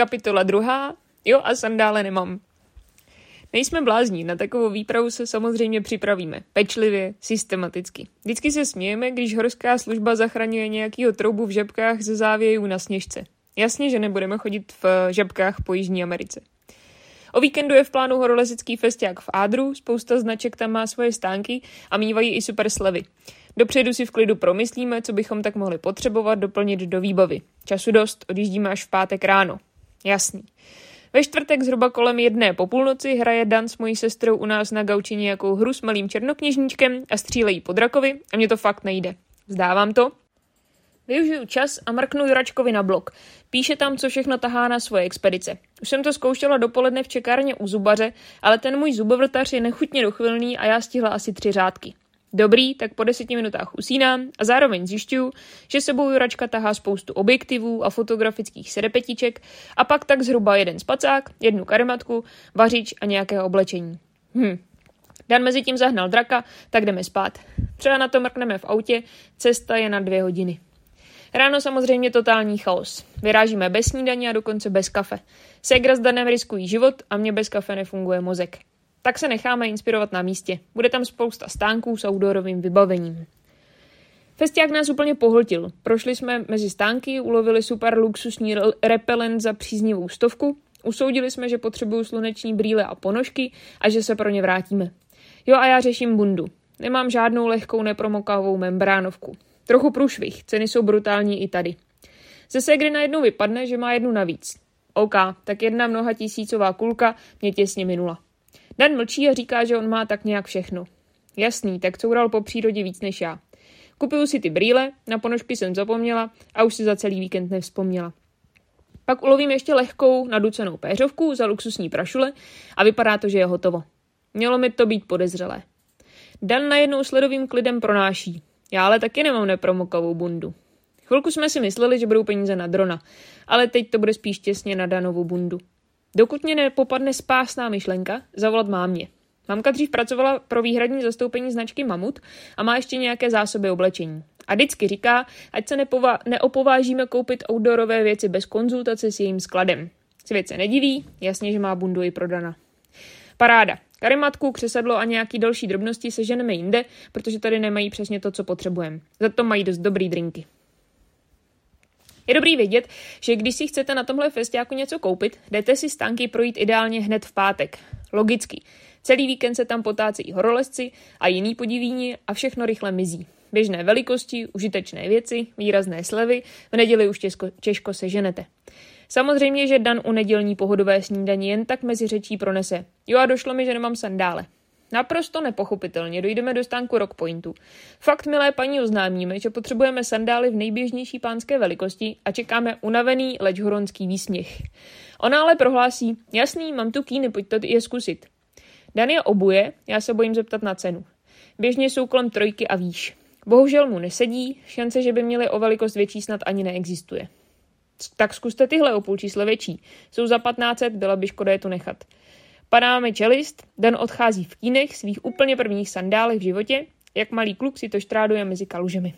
Kapitola druhá. Jo, a sandále nemám. Nejsme blázní, na takovou výpravu se samozřejmě připravíme. Pečlivě, systematicky. Vždycky se smějeme, když horská služba zachraňuje nějakýho troubu v žabkách ze závějů na sněžce. Jasně, že nebudeme chodit v žabkách po Jižní Americe. O víkendu je v plánu horolezecký festiák v Ádru, spousta značek tam má svoje stánky a mývají i super slevy. Dopředu si v klidu promyslíme, co bychom tak mohli potřebovat doplnit do výbavy. Času dost, odjíždíme až v pátek ráno. Jasný. Ve čtvrtek zhruba kolem jedné po půlnoci hraje Dan s mojí sestrou u nás na gauči nějakou hru s malým černokněžníčkem a střílejí po drakovi a mě to fakt nejde. Zdávám to. Využiju čas a mrknu Juračkovi na blok. Píše tam, co všechno tahá na svoje expedice. Už jsem to zkoušela dopoledne v čekárně u zubaře, ale ten můj zubovrtař je nechutně dochvilný a já stihla asi tři řádky. Dobrý, tak po deseti minutách usínám a zároveň zjišťuju, že sebou Juračka tahá spoustu objektivů a fotografických serepetiček a pak tak zhruba jeden spacák, jednu karimatku, vařič a nějaké oblečení. Hm. Dan mezi tím zahnal draka, tak jdeme spát. Třeba na to mrkneme v autě, cesta je na dvě hodiny. Ráno samozřejmě totální chaos. Vyrážíme bez snídaně a dokonce bez kafe. Segra s Danem riskují život a mě bez kafe nefunguje mozek. Tak se necháme inspirovat na místě. Bude tam spousta stánků s outdoorovým vybavením. Festiák nás úplně pohltil. Prošli jsme mezi stánky, ulovili super luxusní repelent za příznivou stovku, usoudili jsme, že potřebuju sluneční brýle a ponožky a že se pro ně vrátíme. Jo a já řeším bundu. Nemám žádnou lehkou nepromokavou membránovku. Trochu průšvih, ceny jsou brutální i tady. Ze Segry najednou vypadne, že má jednu navíc. OK, tak jedna mnoha tisícová kulka mě těsně minula. Dan mlčí a říká, že on má tak nějak všechno. Jasný, tak coural po přírodě víc než já. Kupuju si ty brýle, na ponožky jsem zapomněla a už si za celý víkend nevzpomněla. Pak ulovím ještě lehkou naducenou péřovku za luxusní prašule a vypadá to, že je hotovo. Mělo mi to být podezřelé. Dan najednou sledovým klidem pronáší. Já ale taky nemám nepromokavou bundu. Chvilku jsme si mysleli, že budou peníze na drona, ale teď to bude spíš těsně na Danovou bundu. Dokud mě nepopadne spásná myšlenka, zavolat mámě. Mamka dřív pracovala pro výhradní zastoupení značky Mamut a má ještě nějaké zásoby oblečení. A vždycky říká, ať se nepova- neopovážíme koupit outdoorové věci bez konzultace s jejím skladem. Svět se nediví, jasně, že má bundu i prodana. Paráda. Karimatku, křesadlo a nějaký další drobnosti seženeme jinde, protože tady nemají přesně to, co potřebujeme. Za to mají dost dobrý drinky. Je dobrý vědět, že když si chcete na tomhle festiáku něco koupit, jdete si stánky projít ideálně hned v pátek. Logicky. Celý víkend se tam potácejí horolezci a jiný podivíni a všechno rychle mizí. Běžné velikosti, užitečné věci, výrazné slevy, v neděli už těžko, těžko seženete. Samozřejmě, že Dan u nedělní pohodové snídaní jen tak mezi řečí pronese. Jo a došlo mi, že nemám sandále. Naprosto nepochopitelně dojdeme do stánku Rock Pointu. Fakt, milé paní, oznámíme, že potřebujeme sandály v nejběžnější pánské velikosti a čekáme unavený, leč horonský výsměch. Ona ale prohlásí, jasný, mám tu kýny, pojď to je zkusit. Dan je obuje, já se bojím zeptat na cenu. Běžně jsou kolem trojky a výš. Bohužel mu nesedí, šance, že by měli o velikost větší snad ani neexistuje. Tak zkuste tyhle o půl číslo větší. Jsou za 1500, byla by škoda je tu nechat. Padáme čelist, Den odchází v kínech svých úplně prvních sandálech v životě, jak malý kluk si to štráduje mezi kalužemi.